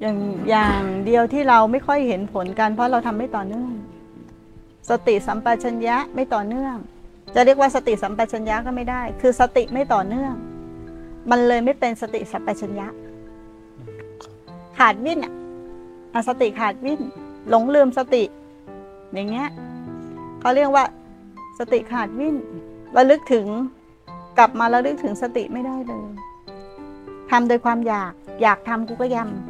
อย่างอย่างเดียวที่เราไม่ค่อยเห็นผลกัน เพราะเราทำไม่ต่อเนื่อง สติสัมปชัญญะไม่ต่อเนื่อง จะเรียกว่าสติสัมปชัญญะก็ไม่ได้ คือสติไม่ต่อเนื่อง มันเลยไม่เป็นสติสัมปชัญญะ ขาดวิ่นอะอะสติขาดวิ่นหลงลืมสติ อย่างเงี้ยเขาเรียกว่าสติขาดวิ่นระลึกถึงกลับมาระลึกถึงสติไม่ได้เลยทำโดยความอยาก อยากทำกูก็ยำ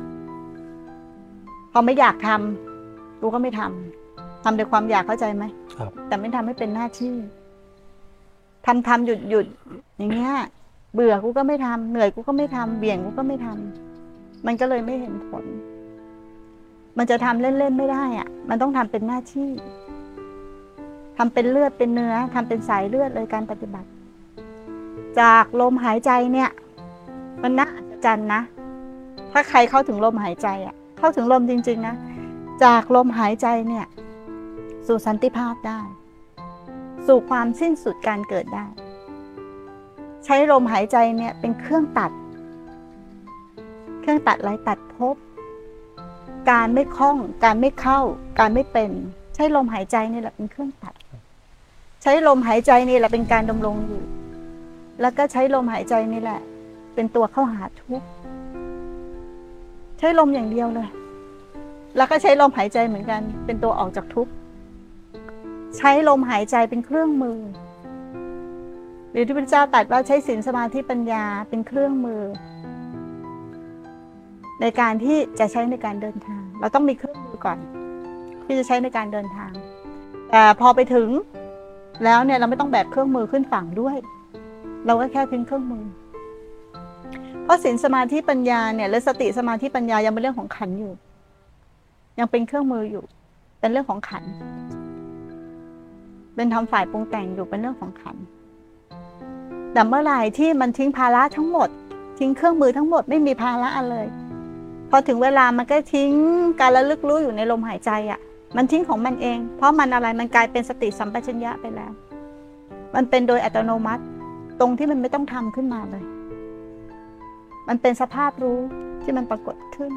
พอไม่อยากทำกูก็ไม่ทำทำโดยความอยากเข้าใจไหมครับ แต่ไม่ทำให้เป็นหน้าที่ทำทำหยุดหยุดอย่างเงี้ย เบื่อกูก็ไม่ทำเหนื่อยกูก็ไม่ทำเบี่ยงกูก็ไม่ทำมันก็เลยไม่เห็นผล มันจะทำเล่นๆไม่ได้อะมันต้องทำเป็นหน้าที่ทำเป็นเลือดเป็นเนื้อทำเป็นสายเลือดเลยการปฏิบัติ จากลมหายใจเนี่ย มันน่าอัศจรรย์นะถ้าใครเข้าถึงลมหายใจอะ เข้าถึงลมจริง ๆ นะ จากลมหายใจเนี่ย สู่สันติภาพได้ สู่ความสิ้นสุดการเกิดได้ ใช้ลมหายใจเนี่ยเป็นเครื่องตัด เครื่องตัดไรตัดภพการไม่คล่อง การไม่เข้า การไม่เป็น ใช้ลมหายใจนี่แหละเป็นเครื่องตัด ใช้ลมหายใจนี่แหละเป็นการดำรงอยู่ แล้วก็ใช้ลมหายใจนี่แหละ เป็นตัวเข้าหาทุกข์ ใช้ลมอย่างเดียวเลย แล้วก็ใช้ลมหายใจเหมือนกัน เป็นตัวออกจากทุกข์ ใช้ลมหายใจเป็นเครื่องมือ หรือที่พระเจ้าตรัสว่าใช้ศีลสมาธิปัญญาเป็นเครื่องมือ ในการที่จะใช้ในการเดินทาง เราต้องมีเครื่องมือก่อน ที่จะใช้ในการเดินทาง แต่พอไปถึงแล้วเนี่ยเราไม่ต้องแบกเครื่องมือขึ้นฝั่งด้วย เราก็แค่ทิ้งเครื่องมือ เพราะศีลสมาธิปัญญาเนี่ยและสติสมาธิปัญญายังเป็นเรื่องของขันอยู่ ยังเป็นเครื่องมืออยู่ เป็นเรื่องของขัน เป็นทำฝ่ายปรุงแต่งอยู่เป็นเรื่องของขันแต่เมื่อไหร่ที่มันทิ้งภาระทั้งหมด ทิ้งเครื่องมือทั้งหมดไม่มีภาระอะไรเลยพอถึงเวลามันก็ทิ้งการระลึกรู้อยู่ในลมหายใจอะ่ะ มันทิ้งของมันเอง เพราะมันอะไรมันกลายเป็นสติสัมปชัญญะไปแล้ว มันเป็นโดยอัตโนมัติ ตรงที่มันไม่ต้องทำขึ้นมาเลย มันเป็นสภาพรู้ที่มันปรากฏขึ้น